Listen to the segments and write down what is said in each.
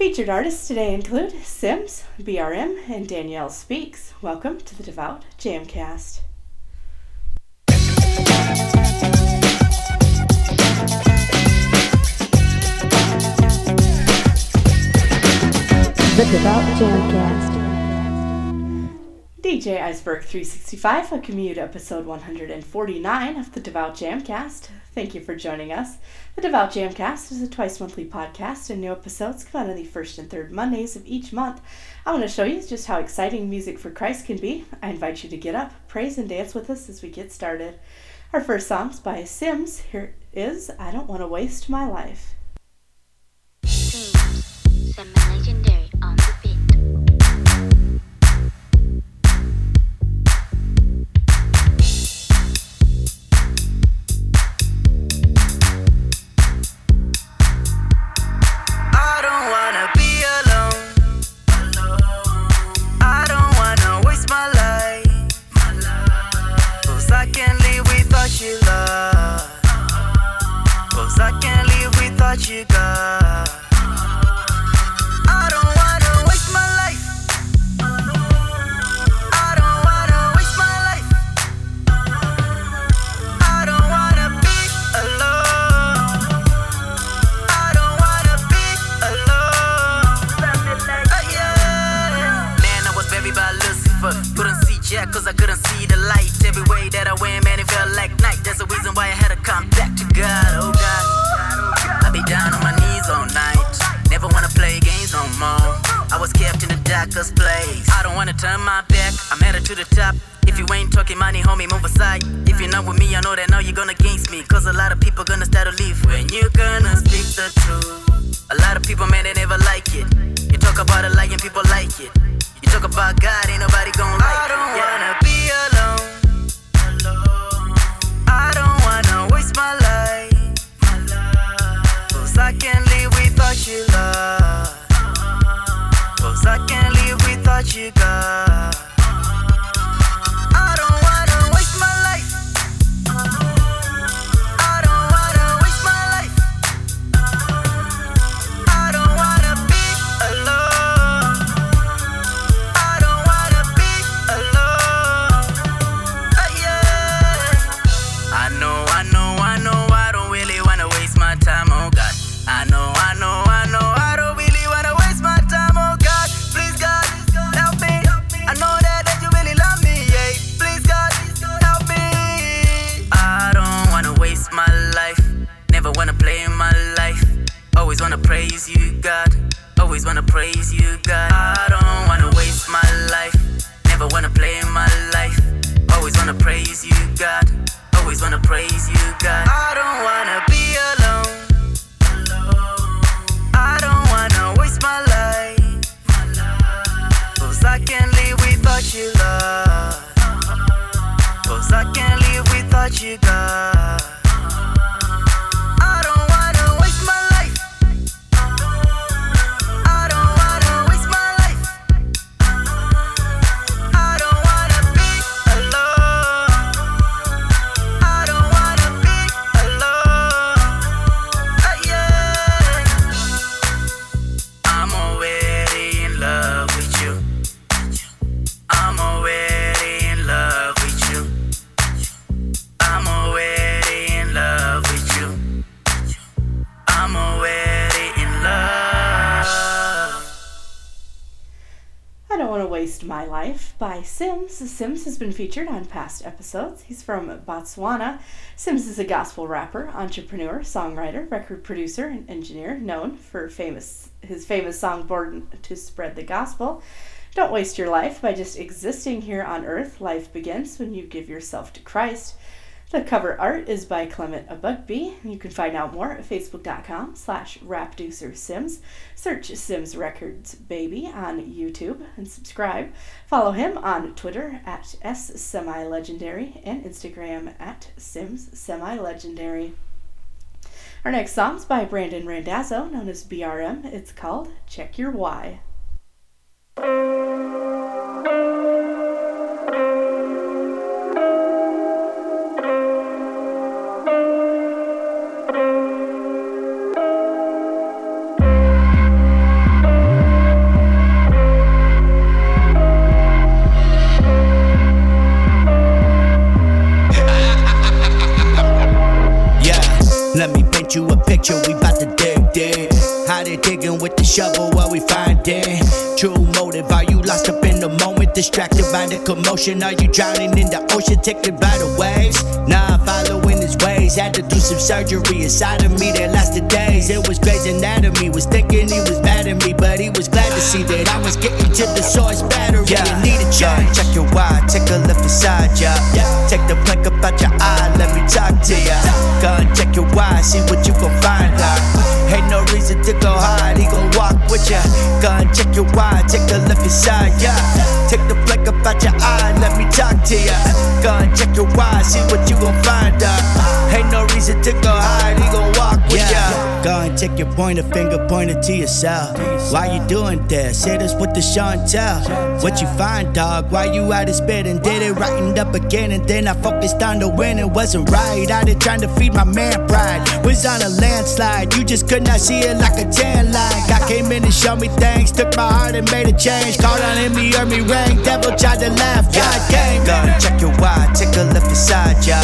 Featured artists today include S!mz, BRM, and Danyelle Speaks. Welcome to the Devout Jamcast. The Devout Jamcast. DJ Iceberg 365, a commute episode 149 of the Devout Jamcast. Thank you for joining us. The Devout Jamcast is a twice monthly podcast, and new episodes come out on the first and third Mondays of each month. I want to show you just how exciting music for Christ can be. I invite you to get up, praise, and dance with us as we get started. Our first song's by S!mz. Here is I Don't Want to Waste My Life. Hmm, S!mz, semi-legendary on the place. I don't wanna turn my back. I'm headed to the top. If you ain't talking money, homie, move aside. If you're not with me, I know that now you're gonna against me. Cause a lot of people gonna start to leave when you're gonna speak the truth. A lot of people, man, they never like it. You talk about a lie and people like it. You talk about God, ain't nobody gonna like it. I don't wanna Always wanna praise you, God. I don't wanna waste my life. Never wanna play my life. Always wanna praise you, God. Always wanna praise you, God. I don't wanna be alone. I don't wanna waste my life. Cause I can't live without you, love. Cause I can't live without you, God. Waste My Life by S!mz. S!mz has been featured on past episodes. He's from Botswana. S!mz is a gospel rapper, entrepreneur, songwriter, record producer, and engineer known for famous his famous song Born to Spread the Gospel. Don't waste your life by just existing here on earth. Life begins when you give yourself to Christ. The cover art is by Clement Abugby. You can find out more at facebook.com slash rapducersimz. Search Sims Records Baby on YouTube and subscribe. Follow him on Twitter at ssemilegendary and Instagram at Sims Semi-Legendary. Our next song is by Brandon Randazzo, known as BRM. It's called Check Your Why. Shovel while we finding true motive? Are you lost up in the moment, distracted by the commotion? Are you drowning in the ocean, taken by the waves? Nah, I'm following his ways. Had to do some surgery inside of me that lasted days. It was Grey's Anatomy, was thinking he was mad at me, but he was glad to see that I was getting to the source battery. Yeah, need a change. Check your why, take a look inside ya. Yeah. Take the plank up out your eye, let me talk to ya. Go and check your why, see what you ya. Go check your why, take a look inside ya. Take the plank up out your eye, let me talk to ya. And check your why, see what you gon' find out. Ain't no reason to go hide, he gon' and take your pointer finger pointed to yourself. Why you doing this? Hit us with the Chantel. What you find, dog? Why you out of spit and did it and up again? And then I focused on the win, it wasn't right. Out there trying to feed my man pride. Was on a landslide, you just could not see it like a tan line. God came in and showed me things, took my heart and made a change. Called on him, he heard me ring. Devil tried to laugh, God came. Go and check your why, take a look inside ya.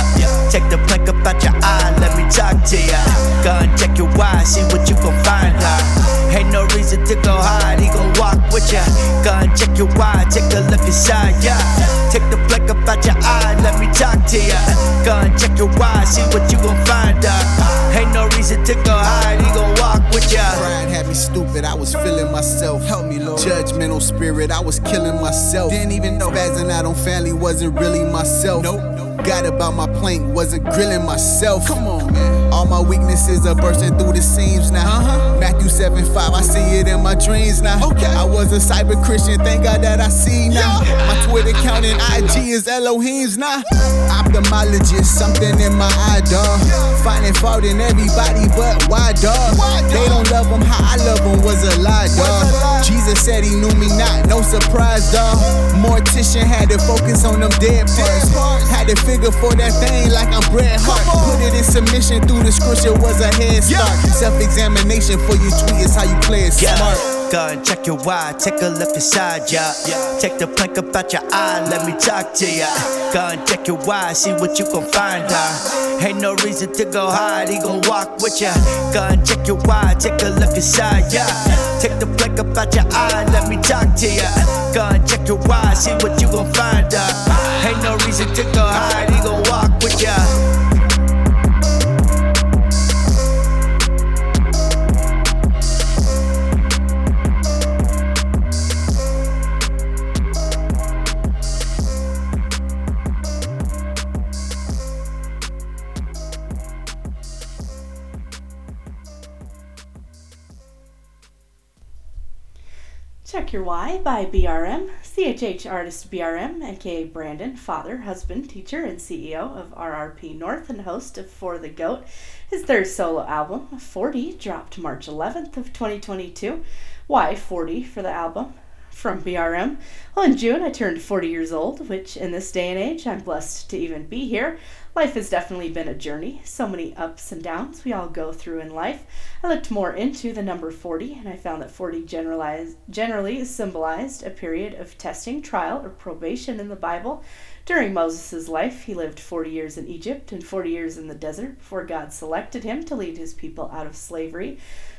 Take the plank up out your eye, let me talk to ya. Go and check your why, see what you gon' find out. Ain't no reason to go hide, he gon' walk with ya. And check your why, take a look inside ya. Take the plank up out your eye, let me talk to ya. And check your why, see what you gon' find out. Ain't no reason to go hide, he gon' walk with ya. Pride had me stupid, I was feeling myself. Help me, Lord. Judgmental spirit, I was killing myself. Didn't even know spazzing out on family wasn't really myself. Nope. Got about my plank, wasn't grilling myself. Come on, man. All my weaknesses are bursting through the seams now. Uh-huh. Matthew 7 5, I see it in my dreams now. Okay. I was a cyber Christian, thank God that I see now. My Twitter account and IG is Elohim's now. Ophthalmologist, something in my eye, dog. Finding fault in everybody, but why, dog? They don't love him how I love him, was a lie, dog. Jesus said he knew me not, no surprise, dog. Mortician had to focus on them dead parts. Had to figure for that thing like I'm Bret Hart. Put it in submission through the scripture was a head start. Self examination for your tweet is how you play it smart. Go and check your why, take a look inside ya. Take the plank up out your eye, let me talk to ya. Go and check your why, see what you gon' find out. Ain't no reason to go hide, he gon' walk with ya. Go and check your why, take a look inside ya. Take the plank up out your eye, let me talk to ya. Go and check your why, see what you gon' find out. Ain't no reason to go hide, he gon' walk with ya. Your Why by BRM. CHH artist BRM, aka Brandon, father, husband, teacher, and CEO of RRP North and host of For the Goat. His third solo album, 40, dropped March 11th of 2022. Why 40 for the album? From BRM. Well, in June, I turned 40 years old, which in this day and age, I'm blessed to even be here. Life has definitely been a journey. So many ups and downs we all go through in life. I looked more into the number 40 and I found that 40 generalized, generally symbolized a period of testing, trial, or probation in the Bible. During Moses' life, he lived 40 years in Egypt and 40 years in the desert before God selected him to lead his people out of slavery.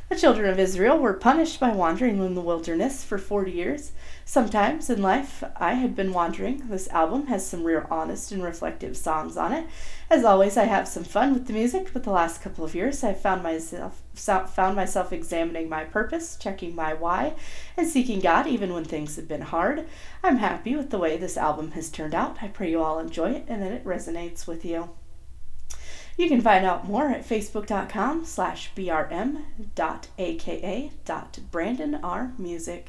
The children of Israel were punished by wandering in the wilderness for 40 years. Sometimes in life, I had been wandering. This album has some real honest and reflective songs on it. As always, I have some fun with the music, but the last couple of years, I've found myself found myself examining my purpose, checking my why, and seeking God even when things have been hard. I'm happy with the way this album has turned out. I pray you all enjoy it and that it resonates with you. You can find out more at facebook.com slash brm.aka.brandonrmusic.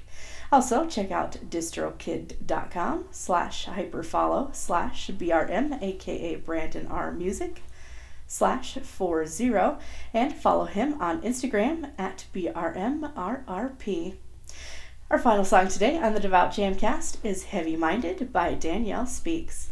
Also, check out distrokid.com slash hyperfollow slash brm, aka Brandon R Music slash 40 and follow him on Instagram at brmrrp. Our final song today on the Devout Jamcast is Heavy Minded by Danyelle Speaks.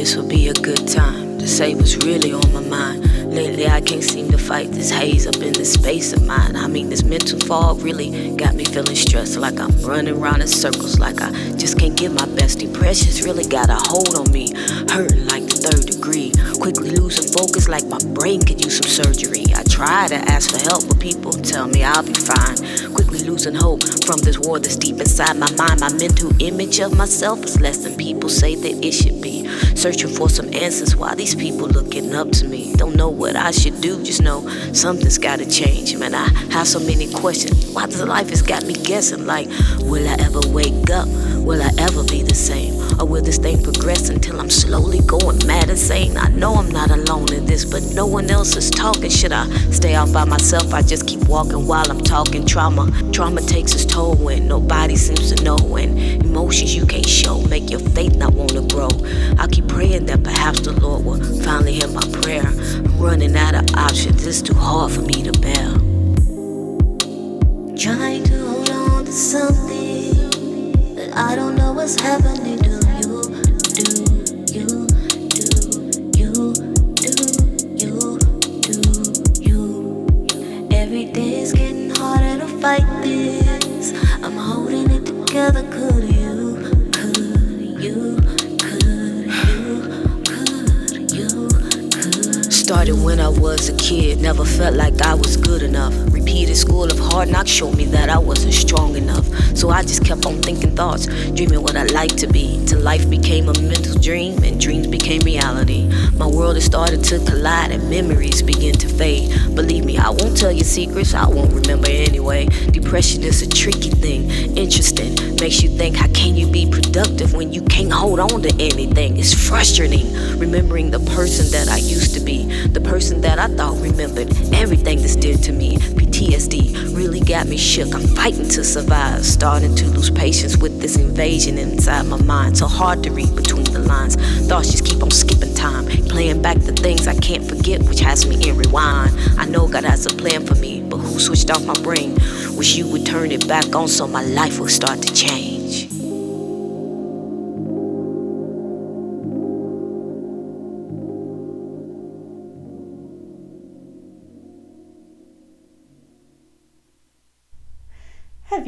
This would be a good time to say what's really on my mind. Lately, I can't seem to fight this haze up in this space of mine. I mean, this mental fog really got me feeling stressed, like I'm running around in circles, like I just can't give my best. Depression's really got a hold on me, hurting like the third degree. Quickly losing focus, like my brain could use some surgery. I try to ask for help, but people tell me I'll be fine. Quickly losing hope from this war that's deep inside my mind. My mental image of myself is less than people say that it should be. Searching for some answers while these people looking up to me. Don't know what I should do, just know something's gotta change. Man, I have so many questions. Why does life has got me guessing? Like, will I ever wake up? Will I ever be the same? Or will this thing progress until I'm slowly going mad and saying, I know I'm not alone in this, but no one else is talking. Should I stay out by myself? I just keep walking while I'm talking. Trauma, trauma takes its toll when nobody seems to know. When emotions you can't show make your faith not want to grow. I keep praying that perhaps the Lord will finally hear my prayer. I'm running out of options. It's too hard for me to bear. Trying to hold on to something that I don't know what's happening. Was a kid, never felt like I was good enough. Repeated school of hard knocks showed me that I wasn't strong enough. So I just kept on thinking thoughts, dreaming what I'd like to be. Till life became a mental dream and dreams became reality. My world has started to collide and memories begin to fade. Believe me, I won't tell you secrets, I won't remember anyway. Depression is a tricky thing, interesting. Makes you think, how can you be productive when you can't hold on to anything? It's frustrating remembering the person that I used to be, the person that I thought remembered everything that's dear to me. PTSD really got me shook. I'm fighting to survive, starting to lose patience with this invasion inside my mind. So hard to read between the lines. Thoughts just keep on skipping time, playing back the things I can't forget, which has me in rewind. I know God has a plan for me, but who switched off my brain? Wish you would turn it back on so my life would start to change.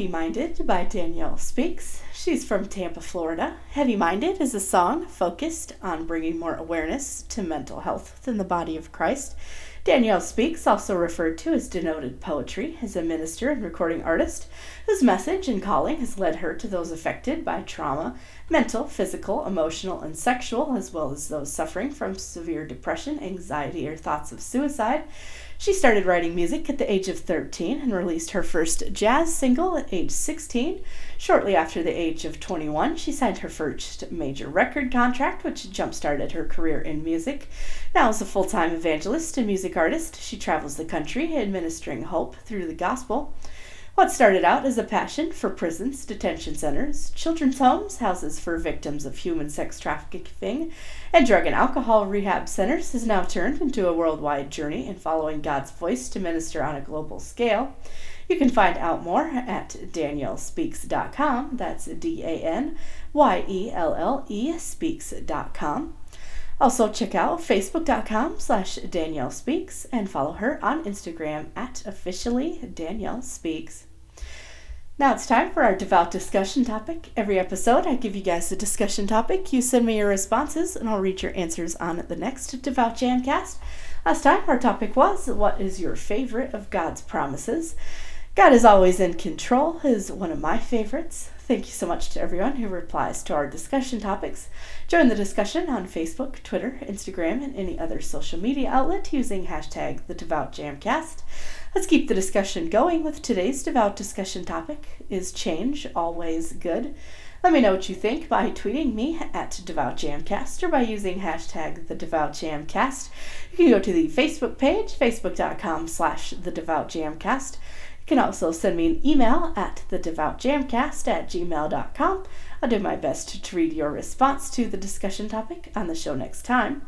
Heavy Minded by Danyelle Speaks. She's from Tampa, Florida. Heavy Minded is a song focused on bringing more awareness to mental health within the body of Christ. Danyelle Speaks, also referred to as denoted poetry, is a minister and recording artist whose message and calling has led her to those affected by trauma, mental, physical, emotional, and sexual, as well as those suffering from severe depression, anxiety, or thoughts of suicide. She started writing music at the age of 13 and released her first jazz single at age 16. Shortly after the age of 21, she signed her first major record contract, which jump-started her career in music. Now, as a full time evangelist and music artist, she travels the country administering hope through the gospel. What started out as a passion for prisons, detention centers, children's homes, houses for victims of human sex trafficking, and drug and alcohol rehab centers has now turned into a worldwide journey in following God's voice to minister on a global scale. You can find out more at danyellespeaks.com. That's D A N Y E L L E speaks.com. Also, check out facebook.com slash Danyelle Speaks and follow her on Instagram at officially Danyelle Speaks. Now it's time for our devout discussion topic. Every episode, I give you guys a discussion topic. You send me your responses, and I'll read your answers on the next Devout Jamcast. Last time, our topic was What is your favorite of God's promises? God is always in control is one of my favorites. Thank you so much to everyone who replies to our discussion topics. Join the discussion on Facebook, Twitter, Instagram, and any other social media outlet using hashtag the Devout Jamcast. Let's keep the discussion going with today's devout discussion topic is change always good? Let me know what you think by tweeting me at Devout Jamcast or by using hashtag the. You can go to the Facebook page, facebook.com slash the. You can also send me an email at thedevoutjamcast at gmail.com. I'll do my best to read your response to the discussion topic on the show next time.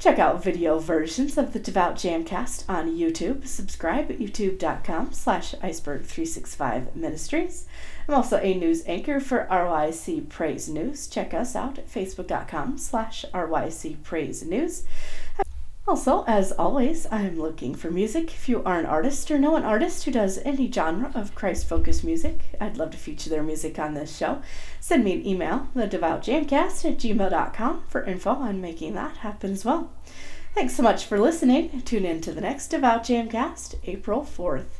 Check out video versions of the Devout Jamcast on YouTube. Subscribe at youtube.com slash iceberg365 ministries. I'm also a news anchor for RYC Praise News. Check us out at facebook.com slash RYC Praise News. Also, as always, I'm looking for music. If you are an artist or know an artist who does any genre of Christ focused music, I'd love to feature their music on this show. Send me an email, thedevoutjamcast at gmail.com, for info on making that happen as well. Thanks so much for listening. Tune in to the next Devout Jamcast, April 4th.